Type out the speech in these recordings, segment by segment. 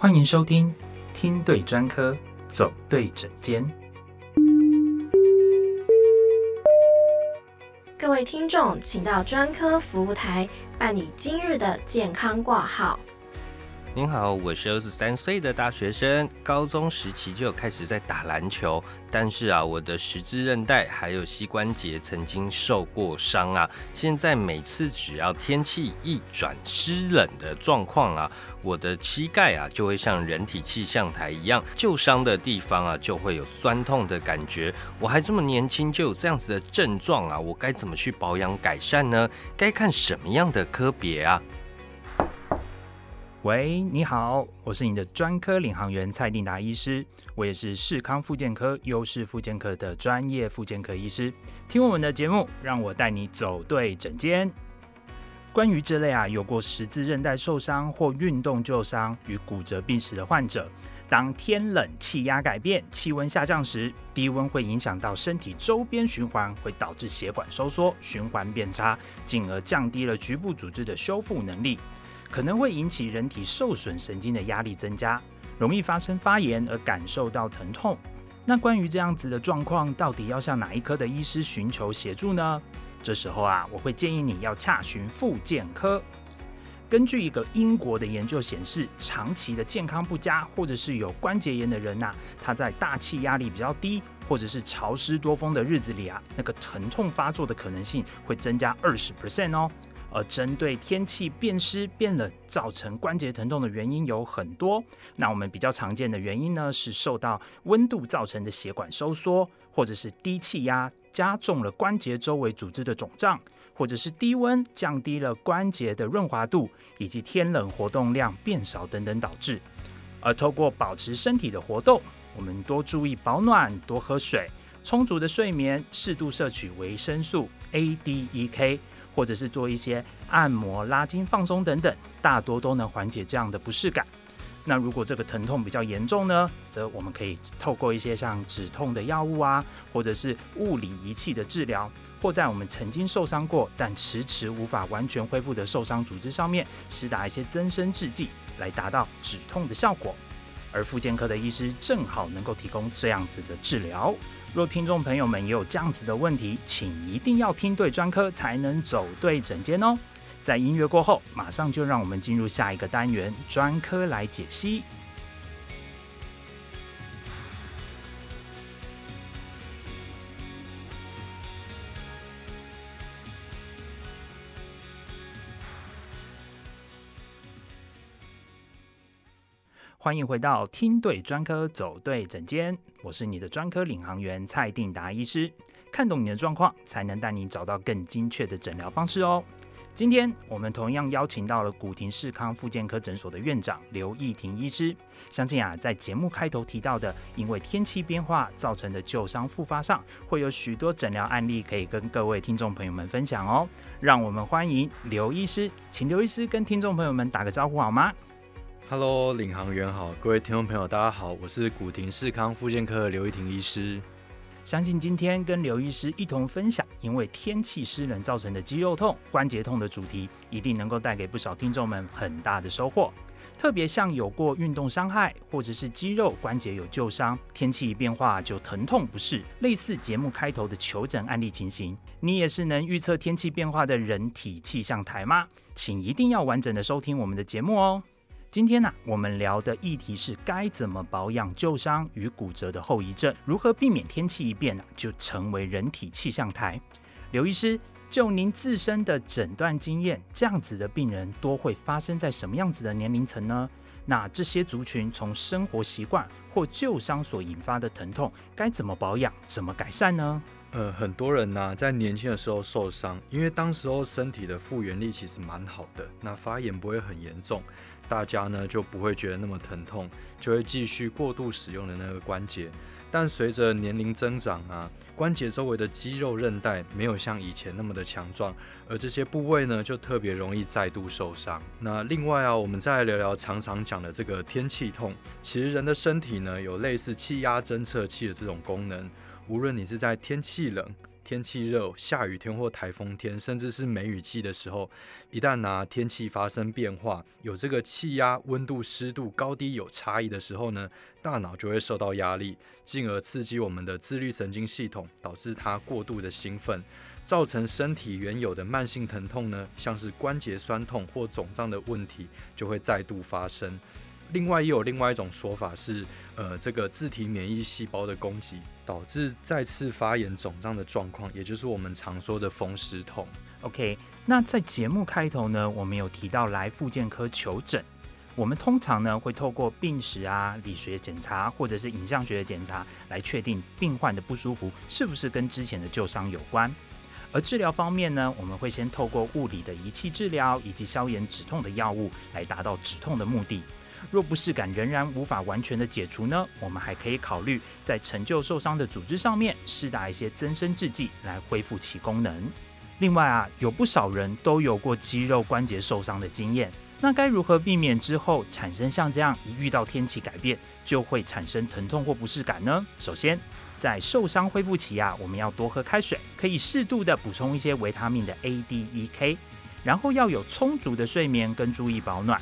欢迎收听，听对专科，走对诊间。各位听众，请到专科服务台办理今日的健康挂号。您好，我是二十三岁的大学生，高中时期就开始在打篮球，但是啊，我的十字韧带还有膝关节曾经受过伤啊。现在每次只要天气一转湿冷的状况啊，我的膝盖啊就会像人体气象台一样，旧伤的地方啊就会有酸痛的感觉。我还这么年轻就有这样子的症状啊，我该怎么去保养改善呢？该看什么样的科别啊？喂，你好，我是你的专科领航员蔡定达医师，我也是视康复健科优势复健科的专业复健科医师。听我们的节目，让我带你走对诊间。关于这类啊有过十字韧带受伤或运动旧伤与骨折病史的患者，当天冷气压改变、气温下降时，低温会影响到身体周边循环，会导致血管收缩、循环变差，进而降低了局部组织的修复能力。可能会引起人体受损神经的压力增加，容易发生发炎而感受到疼痛。那关于这样子的状况，到底要向哪一科的医师寻求协助呢？这时候啊，我会建议你要洽询复健科。根据一个英国的研究显示，长期的健康不佳或者是有关节炎的人呐，他在大气压力比较低或者是潮湿多风的日子里啊，那个疼痛发作的可能性会增加二十 percent 哦。而针对天气变湿变冷造成关节疼痛的原因有很多。那我们比较常见的原因呢，是受到温度造成的血管收缩，或者是低气压加重了关节周围组织的肿胀，或者是低温降低了关节的润滑度，以及天冷活动量变少等等导致。而透过保持身体的活动，我们多注意保暖，多喝水，充足的睡眠，适度摄取维生素 A、D、E、K。或者是做一些按摩、拉筋、放松等等，大多都能缓解这样的不适感。那如果这个疼痛比较严重呢，则我们可以透过一些像止痛的药物啊，或者是物理仪器的治疗，或在我们曾经受伤过但迟迟无法完全恢复的受伤组织上面施打一些增生制剂，来达到止痛的效果。而复健科的医师正好能够提供这样子的治疗。若听众朋友们也有这样子的问题，请一定要听对专科，才能走对诊间哦。在音乐过后，马上就让我们进入下一个单元——专科来解析。欢迎回到听对专科走对诊间，我是你的专科领航员蔡定达医师。看懂你的状况，才能带你找到更精确的诊疗方式哦。今天我们同样邀请到了古亭世康复健科诊所的院长刘义婷医师。相信啊，在节目开头提到的，因为天气变化造成的旧伤复发上，会有许多诊疗案例可以跟各位听众朋友们分享哦。让我们欢迎刘医师，请刘医师跟听众朋友们打个招呼好吗？Hello，领航员好，各位听众朋友，大家好，我是古亭视康复健科刘一婷医师。相信今天跟刘医师一同分享，因为天气湿冷造成的肌肉痛、关节痛的主题，一定能够带给不少听众们很大的收获。特别像有过运动伤害，或者是肌肉关节有旧伤，天气一变化就疼痛不适，类似节目开头的求诊案例情形，你也是能预测天气变化的人体气象台吗？请一定要完整的收听我们的节目哦。今天呢，我们聊的议题是该怎么保养旧伤与骨折的后遗症，如何避免天气一变呢就成为人体气象台。刘医师，就您自身的诊断经验，这样子的病人多会发生在什么样子的年龄层呢？那这些族群从生活习惯或旧伤所引发的疼痛，该怎么保养、怎么改善呢？呃，很多人呢在年轻的时候受伤，因为当时候身体的复原力其实蛮好的，那发炎不会很严重。大家呢就不会觉得那么疼痛，就会继续过度使用的那个关节。但随着年龄增长啊，关节周围的肌肉韧带没有像以前那么的强壮，而这些部位呢就特别容易再度受伤。那另外啊，我们再来聊聊常常讲的这个天气痛。其实人的身体呢有类似气压侦测器的这种功能，无论你是在天气冷。天气热、下雨天或台风天，甚至是梅雨季的时候，一旦呢天气发生变化，有这个气压、温度、湿度高低有差异的时候呢，大脑就会受到压力，进而刺激我们的自律神经系统，导致它过度的兴奋，造成身体原有的慢性疼痛呢，像是关节酸痛或肿胀的问题就会再度发生。另外，也有另外一种说法是，呃，这个自体免疫细胞的攻击导致再次发炎肿胀的状况，也就是我们常说的风湿痛。OK，那在节目开头呢，我们有提到来复健科求诊，我们通常呢会透过病史啊、理学检查或者是影像学的检查来确定病患的不舒服是不是跟之前的旧伤有关。而治疗方面呢，我们会先透过物理的仪器治疗以及消炎止痛的药物来达到止痛的目的。若不适感仍然无法完全的解除呢，我们还可以考虑在陈旧受伤的组织上面施打一些增生制剂来恢复其功能。另外啊，有不少人都有过肌肉关节受伤的经验，那该如何避免之后产生像这样一遇到天气改变就会产生疼痛或不适感呢？首先，在受伤恢复期啊，我们要多喝开水，可以适度的补充一些维他命的 A、D、E、K，然后要有充足的睡眠跟注意保暖。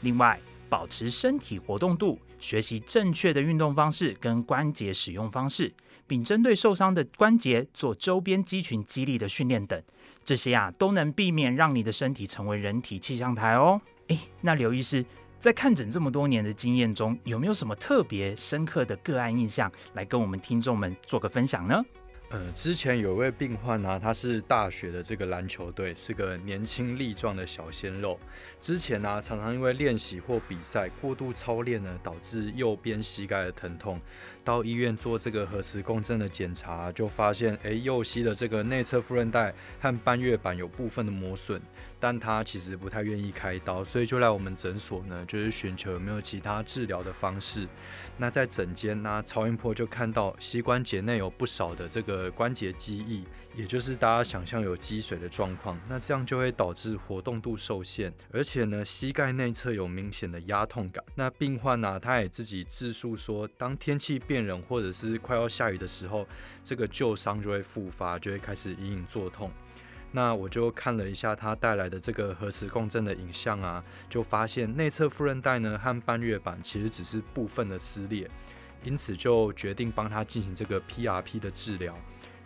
另外，保持身体活动度，学习正确的运动方式跟关节使用方式，并针对受伤的关节做周边肌群肌力的训练等，这些啊都能避免让你的身体成为人体气象台哦。诶，那刘医师在看诊这么多年的经验中，有没有什么特别深刻的个案印象来跟我们听众们做个分享呢？呃，之前有一位病患呢，他是大学的这个篮球队，是个年轻力壮的小鲜肉。之前呢，常常因为练习或比赛过度操练呢，导致右边膝盖的疼痛。到医院做这个核磁共振的检查，就发现，哎，右膝的这个内侧副韧带和半月板有部分的磨损。但他其实不太愿意开刀，所以就来我们诊所呢，就是寻求有没有其他治疗的方式。那在诊间呢，超音波就看到膝关节内有不少的这个关节积液，也就是大家想象有积水的状况。那这样就会导致活动度受限，而且呢，膝盖内侧有明显的压痛感。那病患呢，他也自己自述说，当天气变冷或者是快要下雨的时候，这个旧伤就会复发，就会开始隐隐作痛。那我就看了一下他带来的这个核磁共振的影像啊，就发现内侧副韧带呢和半月板其实只是部分的撕裂，因此就决定帮他进行这个 PRP 的治疗。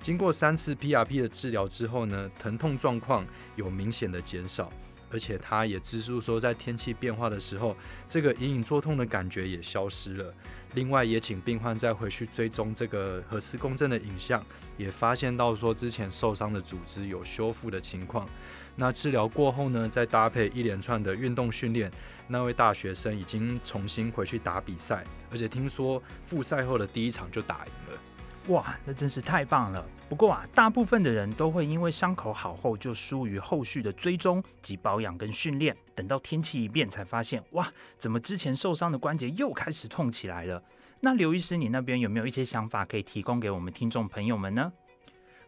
经过三次 PRP 的治疗之后呢，疼痛状况有明显的减少。而且他也自述说，在天气变化的时候，这个隐隐作痛的感觉也消失了。另外，也请病患再回去追踪这个核磁共振的影像，也发现到说之前受伤的组织有修复的情况。那治疗过后呢，再搭配一连串的运动训练，那位大学生已经重新回去打比赛，而且听说复赛后的第一场就打赢了。哇，那真是太棒了！不过啊，大部分的人都会因为伤口好后就疏于后续的追踪及保养跟训练，等到天气一变才发现，哇，怎么之前受伤的关节又开始痛起来了？那刘医师，你那边有没有一些想法可以提供给我们听众朋友们呢？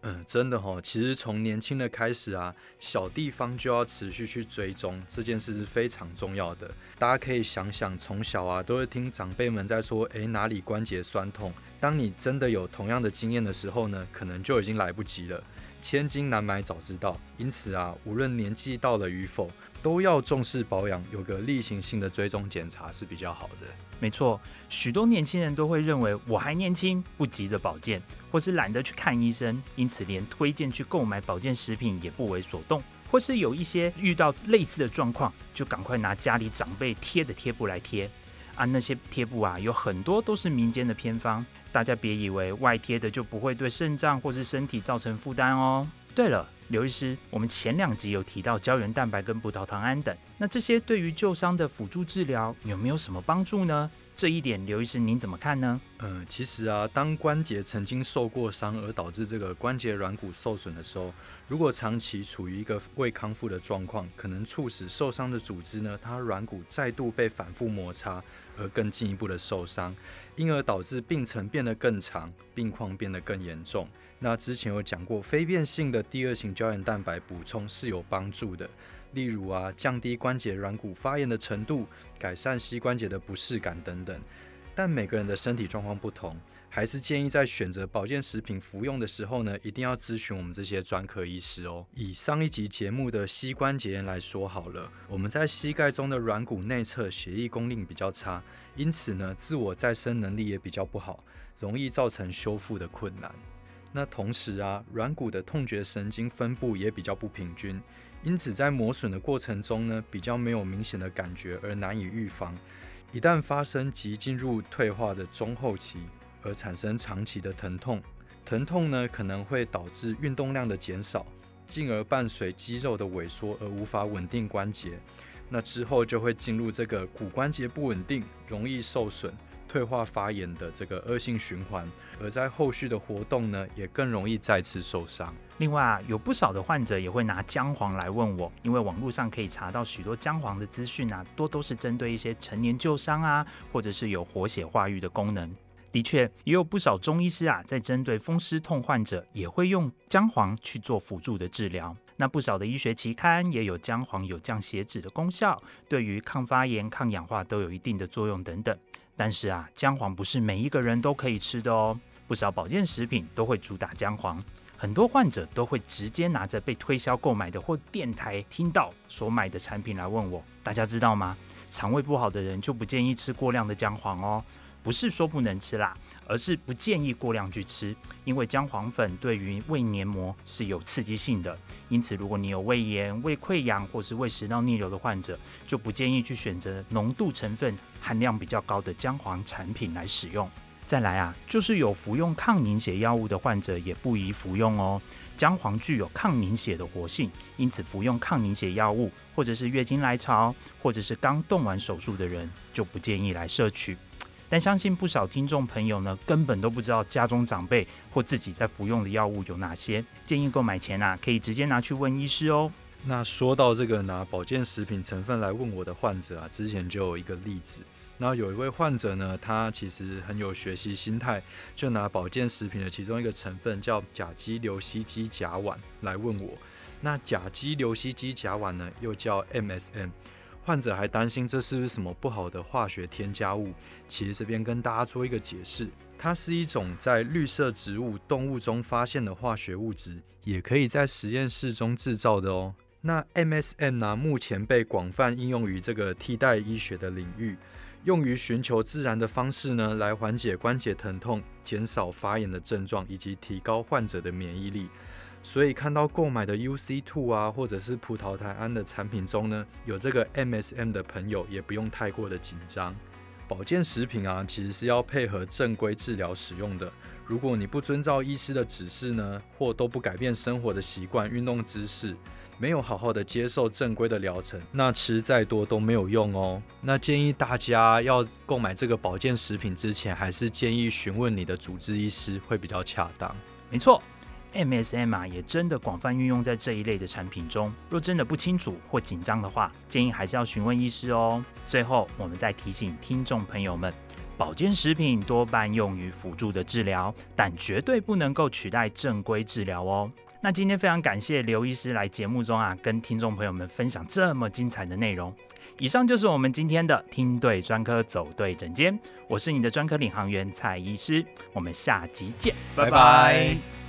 嗯，真的哈，其实从年轻的开始啊，小地方就要持续去追踪这件事是非常重要的。大家可以想想，从小啊都会听长辈们在说，诶，哪里关节酸痛。当你真的有同样的经验的时候呢，可能就已经来不及了。千金难买早知道，因此啊，无论年纪到了与否，都要重视保养，有个例行性的追踪检查是比较好的。没错，许多年轻人都会认为我还年轻，不急着保健，或是懒得去看医生，因此连推荐去购买保健食品也不为所动，或是有一些遇到类似的状况，就赶快拿家里长辈贴的贴布来贴。啊，那些贴布啊，有很多都是民间的偏方。大家别以为外贴的就不会对肾脏或是身体造成负担哦。对了，刘医师，我们前两集有提到胶原蛋白跟葡萄糖胺等，那这些对于旧伤的辅助治疗有没有什么帮助呢？这一点，刘医师您怎么看呢？嗯，其实啊，当关节曾经受过伤而导致这个关节软骨受损的时候，如果长期处于一个未康复的状况，可能促使受伤的组织呢，它软骨再度被反复摩擦，而更进一步的受伤。因而导致病程变得更长，病况变得更严重。那之前有讲过，非变性的第二型胶原蛋白补充是有帮助的，例如啊，降低关节软骨发炎的程度，改善膝关节的不适感等等。但每个人的身体状况不同，还是建议在选择保健食品服用的时候呢，一定要咨询我们这些专科医师哦。以上一集节目的膝关节炎来说好了，我们在膝盖中的软骨内侧血液供应比较差，因此呢，自我再生能力也比较不好，容易造成修复的困难。那同时啊，软骨的痛觉神经分布也比较不平均，因此在磨损的过程中呢，比较没有明显的感觉，而难以预防。一旦发生即进入退化的中后期，而产生长期的疼痛，疼痛呢可能会导致运动量的减少，进而伴随肌肉的萎缩而无法稳定关节。那之后就会进入这个骨关节不稳定、容易受损、退化发炎的这个恶性循环，而在后续的活动呢，也更容易再次受伤。另外啊，有不少的患者也会拿姜黄来问我，因为网络上可以查到许多姜黄的资讯啊，多都是针对一些陈年旧伤啊，或者是有活血化瘀的功能。的确，也有不少中医师啊，在针对风湿痛患者，也会用姜黄去做辅助的治疗。那不少的医学期刊也有姜黄有降血脂的功效，对于抗发炎、抗氧化都有一定的作用等等。但是啊，姜黄不是每一个人都可以吃的哦，不少保健食品都会主打姜黄。很多患者都会直接拿着被推销购买的或电台听到所买的产品来问我，大家知道吗？肠胃不好的人就不建议吃过量的姜黄哦，不是说不能吃啦，而是不建议过量去吃，因为姜黄粉对于胃黏膜是有刺激性的，因此如果你有胃炎、胃溃疡或是胃食道逆流的患者，就不建议去选择浓度成分含量比较高的姜黄产品来使用。再来啊，就是有服用抗凝血药物的患者也不宜服用哦。姜黄具有抗凝血的活性，因此服用抗凝血药物，或者是月经来潮，或者是刚动完手术的人，就不建议来摄取。但相信不少听众朋友呢，根本都不知道家中长辈或自己在服用的药物有哪些，建议购买前啊，可以直接拿去问医师哦。那说到这个拿保健食品成分来问我的患者啊，之前就有一个例子。那有一位患者呢，他其实很有学习心态，就拿保健食品的其中一个成分叫甲基硫烯基甲烷来问我。那甲基硫烯基甲烷呢，又叫 MSM。患者还担心这是不是什么不好的化学添加物？其实这边跟大家做一个解释，它是一种在绿色植物、动物中发现的化学物质，也可以在实验室中制造的哦。那 MSM 呢，目前被广泛应用于这个替代医学的领域。用于寻求自然的方式呢，来缓解关节疼痛、减少发炎的症状，以及提高患者的免疫力。所以看到购买的 UC Two 啊，或者是葡萄糖胺的产品中呢，有这个 MSM 的朋友，也不用太过的紧张。保健食品啊，其实是要配合正规治疗使用的。如果你不遵照医师的指示呢，或都不改变生活的习惯、运动姿势，没有好好的接受正规的疗程，那吃再多都没有用哦。那建议大家要购买这个保健食品之前，还是建议询问你的主治医师会比较恰当。没错，MSM 啊也真的广泛运用在这一类的产品中。若真的不清楚或紧张的话，建议还是要询问医师哦。最后，我们再提醒听众朋友们，保健食品多半用于辅助的治疗，但绝对不能够取代正规治疗哦。那今天非常感谢刘医师来节目中啊，跟听众朋友们分享这么精彩的内容。以上就是我们今天的听对专科走对诊间，我是你的专科领航员蔡医师，我们下集见，拜拜。